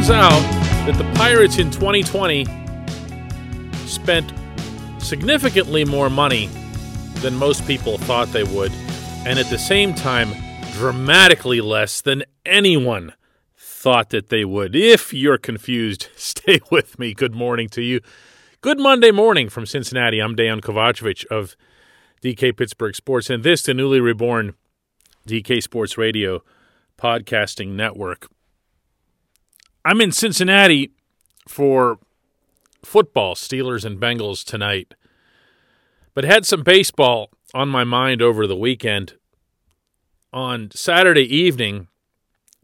Turns out that the Pirates in 2020 spent significantly more money than most people thought they would, and at the same time, dramatically less than anyone thought that they would. If you're confused, stay with me. Good morning to you. Good Monday morning from Cincinnati. I'm Dan Kovacevic of DK Pittsburgh Sports, and this, the newly reborn DK Sports Radio podcasting network. I'm in Cincinnati for football, Steelers and Bengals tonight, but had some baseball on my mind over the weekend. On Saturday evening,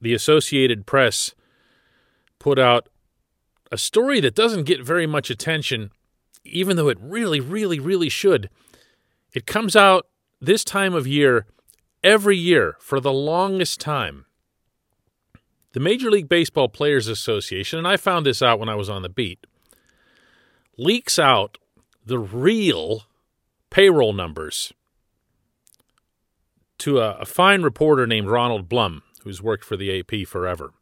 the Associated Press put out a story that doesn't get very much attention, even though it really, really, really should. It comes out this time of year every year for the longest time. The Major League Baseball Players Association, and I found this out when I was on the beat, leaks out the real payroll numbers to a, a fine reporter named Ronald Blum, who's worked for the AP forever.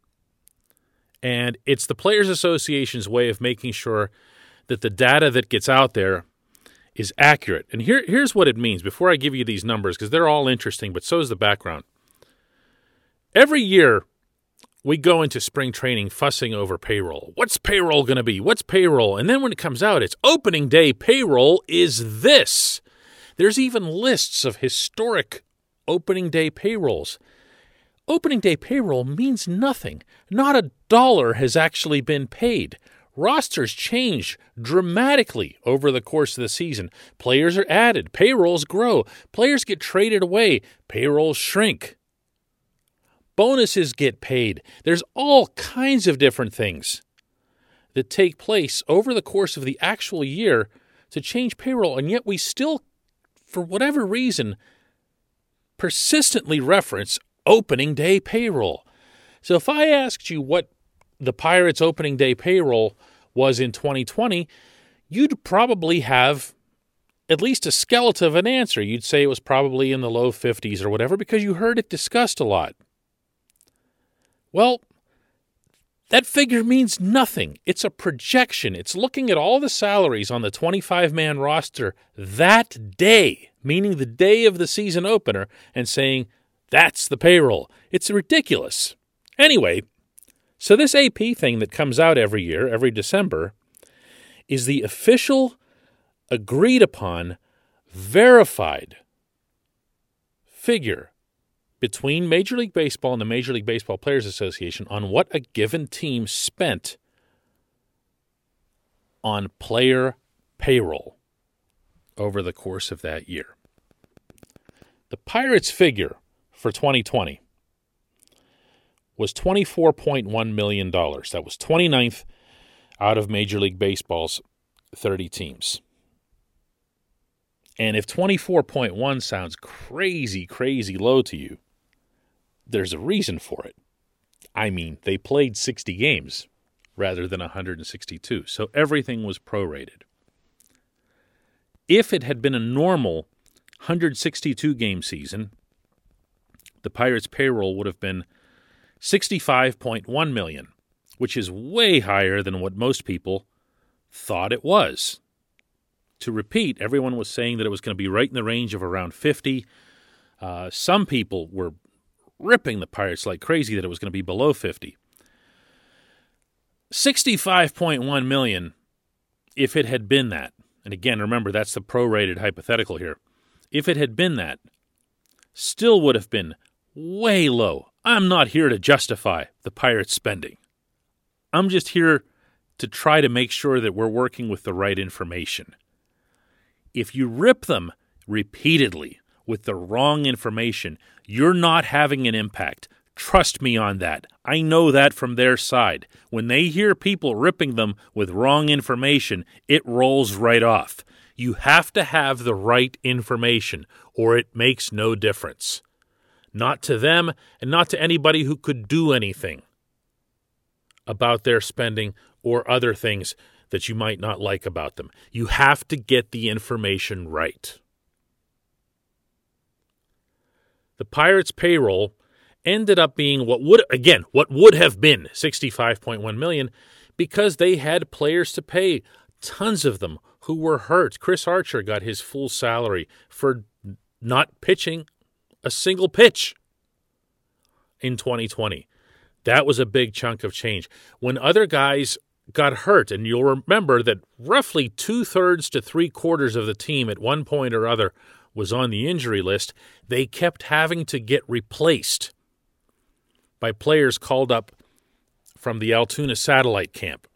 And it's the Players Association's way of making sure that the data that gets out there is accurate. And here, here's what it means before I give you these numbers, because they're all interesting, but so is the background. Every year, we go into spring training fussing over payroll. What's payroll going to be? What's payroll? And then when it comes out, it's opening day payroll is this. There's even lists of historic opening day payrolls. Opening day payroll means nothing. Not a dollar has actually been paid. Rosters change dramatically over the course of the season. Players are added, payrolls grow, players get traded away, payrolls shrink. Bonuses get paid. There's all kinds of different things that take place over the course of the actual year to change payroll, and yet we still, for whatever reason, persistently reference opening day payroll. So if I asked you what the Pirates' opening day payroll was in 2020, you'd probably have at least a skeleton of an answer. You'd say it was probably in the low 50s or whatever because you heard it discussed a lot. Well, that figure means nothing. It's a projection. It's looking at all the salaries on the 25 man roster that day, meaning the day of the season opener, and saying, that's the payroll. It's ridiculous. Anyway, so this AP thing that comes out every year, every December, is the official, agreed upon, verified figure between Major League Baseball and the Major League Baseball Players Association on what a given team spent on player payroll over the course of that year. The Pirates' figure for 2020 was $24.1 million. That was 29th out of Major League Baseball's 30 teams. And if 24.1 sounds crazy, crazy low to you, there's a reason for it. I mean, they played 60 games rather than 162, so everything was prorated. If it had been a normal 162 game season, the Pirates' payroll would have been 65.1 million, which is way higher than what most people thought it was. To repeat, everyone was saying that it was going to be right in the range of around 50. Uh, some people were ripping the Pirates like crazy that it was going to be below 50. 65.1 million if it had been that. And again, remember that's the prorated hypothetical here. If it had been that, still would have been way low, I'm not here to justify the Pirates' spending. I'm just here to try to make sure that we're working with the right information. If you rip them repeatedly with the wrong information, you're not having an impact. Trust me on that. I know that from their side. When they hear people ripping them with wrong information, it rolls right off. You have to have the right information, or it makes no difference. Not to them, and not to anybody who could do anything about their spending or other things that you might not like about them. You have to get the information right. The Pirates' payroll ended up being what would again what would have been 65.1 million because they had players to pay. Tons of them who were hurt. Chris archer got his full salary for not pitching a single pitch in 2020 that was a big chunk of change. When other guys got hurt and you'll remember that roughly two-thirds to three-quarters of the team at one point or other was on the injury list they kept having to get replaced by players called up from the Altoona satellite camp.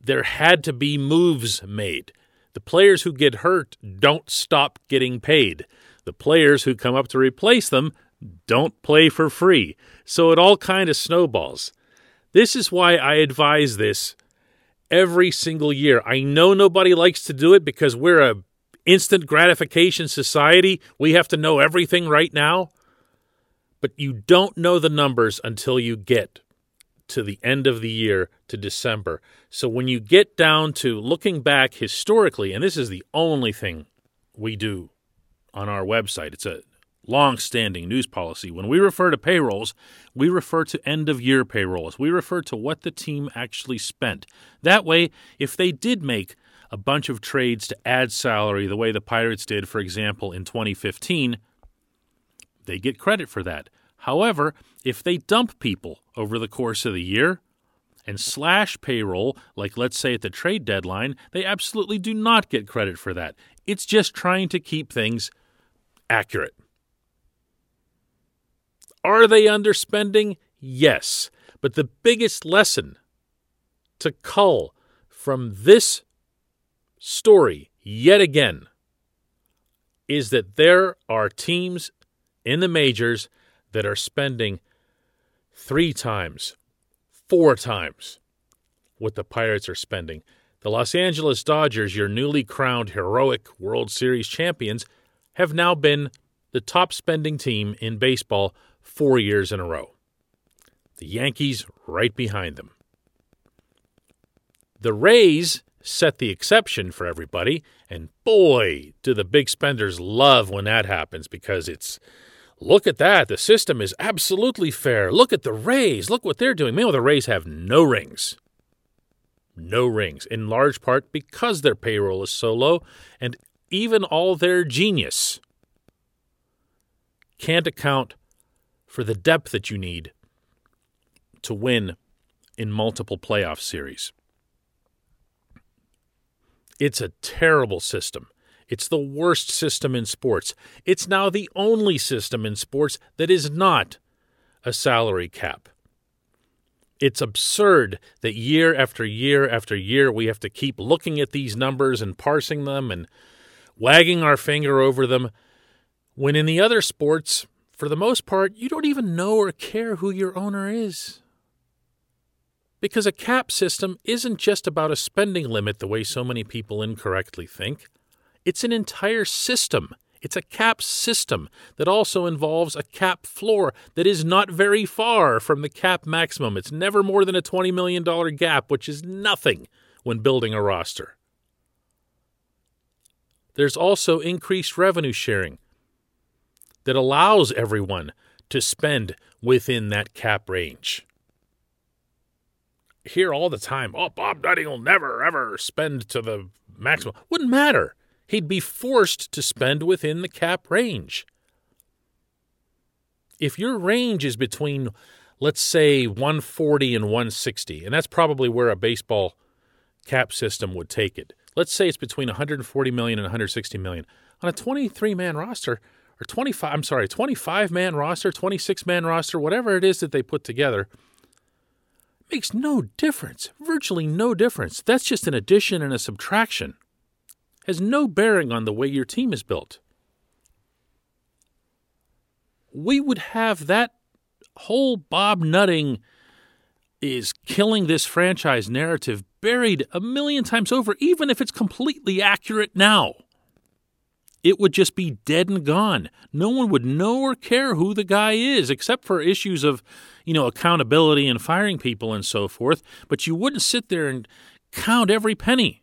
There had to be moves made. The players who get hurt don't stop getting paid. The players who come up to replace them don't play for free. So it all kind of snowballs. This is why I advise this every single year. I know nobody likes to do it because we're a instant gratification society. We have to know everything right now but you don't know the numbers until you get to the end of the year to December. So when you get down to looking back historically, and this is the only thing we do on our website, it's a long standing news policy. When we refer to payrolls, we refer to end of year payrolls. We refer to what the team actually spent. That way, if they did make a bunch of trades to add salary, the way the Pirates did, for example, in 2015, they get credit for that. However, if they dump people over the course of the year and slash payroll, like let's say at the trade deadline, they absolutely do not get credit for that. It's just trying to keep things accurate. Are they underspending? Yes. But the biggest lesson to cull from this story, yet again, is that there are teams in the majors that are spending three times, four times what the Pirates are spending. The Los Angeles Dodgers, your newly crowned heroic World Series champions, have now been the top spending team in baseball four years in a row. The Yankees right behind them. The Rays set the exception for everybody, and boy, do the big spenders love when that happens because it's Look at that. The system is absolutely fair. Look at the Rays. Look what they're doing. Meanwhile, the Rays have no rings. No rings, in large part because their payroll is so low, and even all their genius can't account for the depth that you need to win in multiple playoff series. It's a terrible system. It's the worst system in sports. It's now the only system in sports that is not a salary cap. It's absurd that year after year after year we have to keep looking at these numbers and parsing them and wagging our finger over them when in the other sports, for the most part, you don't even know or care who your owner is. Because a cap system isn't just about a spending limit the way so many people incorrectly think. It's an entire system. It's a cap system that also involves a cap floor that is not very far from the cap maximum. It's never more than a $20 million gap, which is nothing when building a roster. There's also increased revenue sharing that allows everyone to spend within that cap range. Hear all the time, oh, Bob Nutting will never, ever spend to the maximum. Wouldn't matter he'd be forced to spend within the cap range. If your range is between, let's say, 140 and 160, and that's probably where a baseball cap system would take it. Let's say it's between 140 million and 160 million. On a 23 man roster, or 25, I'm sorry, 25 man roster, 26 man roster, whatever it is that they put together, makes no difference, virtually no difference. That's just an addition and a subtraction. Has no bearing on the way your team is built. We would have that whole Bob Nutting is killing this franchise narrative buried a million times over, even if it's completely accurate now. It would just be dead and gone. No one would know or care who the guy is, except for issues of, you know, accountability and firing people and so forth. But you wouldn't sit there and count every penny.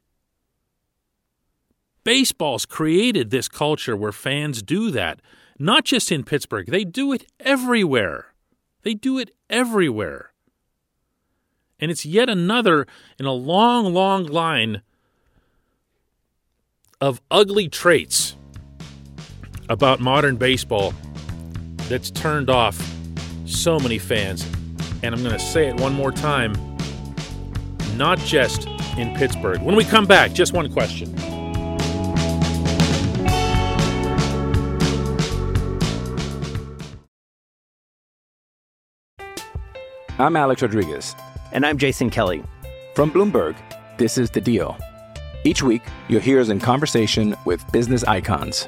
Baseball's created this culture where fans do that, not just in Pittsburgh. They do it everywhere. They do it everywhere. And it's yet another in a long, long line of ugly traits about modern baseball that's turned off so many fans. And I'm going to say it one more time not just in Pittsburgh. When we come back, just one question. I'm Alex Rodriguez. And I'm Jason Kelly. From Bloomberg, this is The Deal. Each week, you'll hear us in conversation with business icons.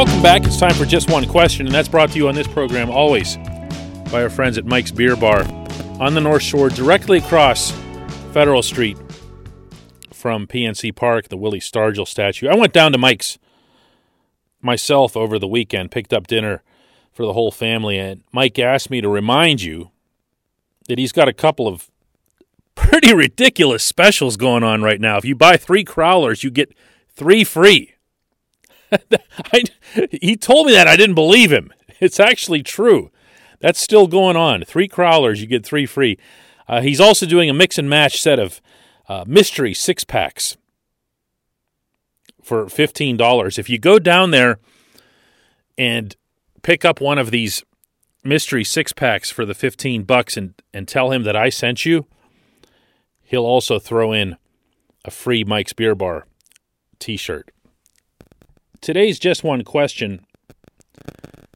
Welcome back. It's time for just one question, and that's brought to you on this program always by our friends at Mike's Beer Bar on the North Shore, directly across Federal Street from PNC Park, the Willie Stargell statue. I went down to Mike's myself over the weekend, picked up dinner for the whole family, and Mike asked me to remind you that he's got a couple of pretty ridiculous specials going on right now. If you buy three crowlers, you get three free. I, he told me that I didn't believe him. It's actually true. That's still going on. Three crowlers, you get three free. Uh, he's also doing a mix and match set of uh, mystery six packs for fifteen dollars. If you go down there and pick up one of these mystery six packs for the fifteen bucks and and tell him that I sent you, he'll also throw in a free Mike's Beer Bar T-shirt. Today's just one question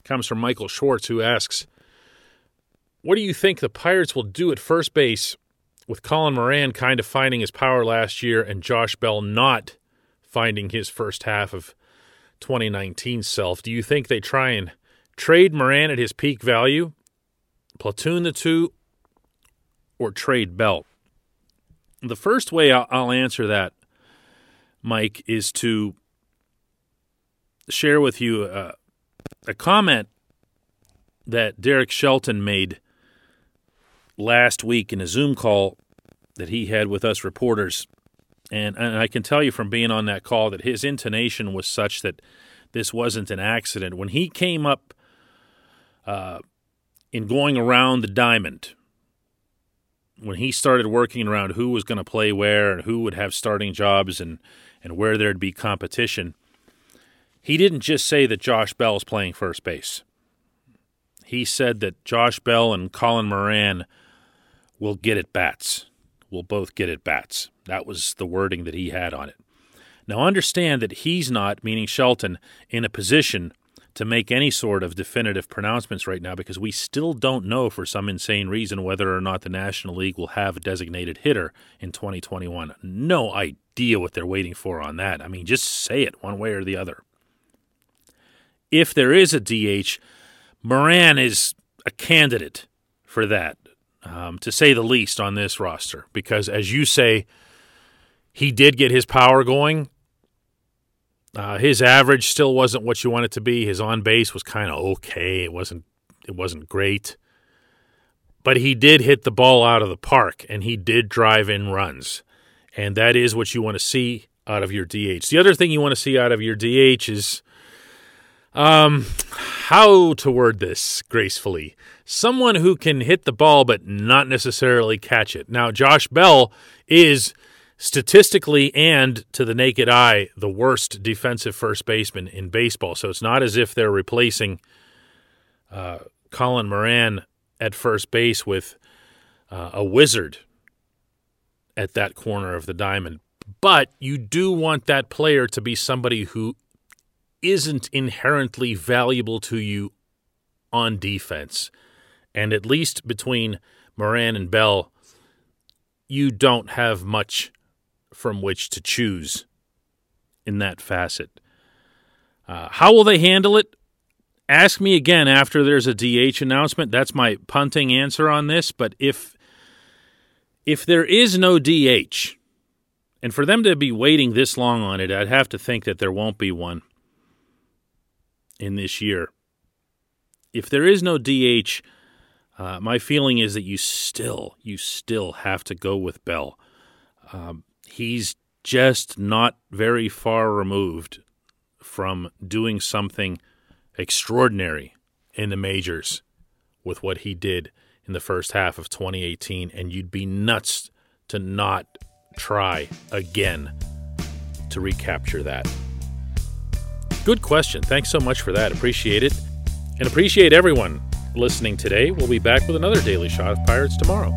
comes from Michael Schwartz, who asks, "What do you think the Pirates will do at first base with Colin Moran kind of finding his power last year and Josh Bell not finding his first half of 2019 self? Do you think they try and trade Moran at his peak value, platoon the two, or trade Bell?" The first way I'll, answer that, Mike, is to share with you a comment that Derek Shelton made last week in a Zoom call that he had with us reporters. And, and I can tell you from being on that call that his intonation was such that this wasn't an accident. When he came up uh, in going around the diamond, when he started working around who was going to play where and who would have starting jobs and, and where there'd be competition, he didn't just say that Josh Bell is playing first base. He said that Josh Bell and Colin Moran will get at bats. Will both get at bats. That was the wording that he had on it. Now understand that he's not, meaning Shelton, in a position to make any sort of definitive pronouncements right now because we still don't know for some insane reason whether or not the National League will have a designated hitter in 2021. No idea what they're waiting for on that. I mean, just say it one way or the other if there is a DH, Moran is a candidate for that, um, to say the least, on this roster. Because as you say, he did get his power going. Uh, his average still wasn't what you want it to be. His on base was kind of okay. It wasn't. It wasn't great. But he did hit the ball out of the park, and he did drive in runs, and that is what you want to see out of your DH. The other thing you want to see out of your DH is um, how to word this gracefully. Someone who can hit the ball but not necessarily catch it. Now, Josh Bell is statistically and to the naked eye the worst defensive first baseman in baseball. So it's not as if they're replacing uh, Colin Moran at first base with uh, a wizard at that corner of the diamond. But you do want that player to be somebody who isn't inherently valuable to you on defense. And at least between Moran and Bell, you don't have much from which to choose in that facet. Uh, how will they handle it? Ask me again after there's a DH announcement. That's my punting answer on this. But if if there is no DH, and for them to be waiting this long on it, I'd have to think that there won't be one in this year. If there is no DH, uh, my feeling is that you still, you still have to go with Bell. Um, he's just not very far removed from doing something extraordinary in the majors with what he did in the first half of 2018, and you'd be nuts to not try again to recapture that. Good question. Thanks so much for that. Appreciate it. And appreciate everyone listening today. We'll be back with another Daily Shot of Pirates tomorrow.